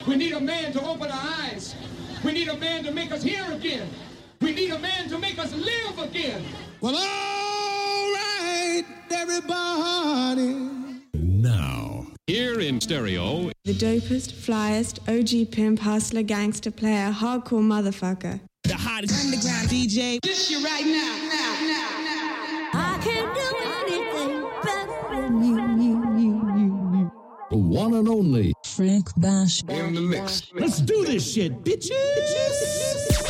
coming. We need a man to open our eyes. We need a man to make us hear again. We need a man to make us live again. Well, all right, everybody. Now, Here in stereo, The dopest, flyest, OG pimp, hustler, gangster, player, hardcore motherfucker. The hottest underground DJ. This you right now, now, now, now. The one and only Frank Bash. in the mix. Let's do this shit, bitches.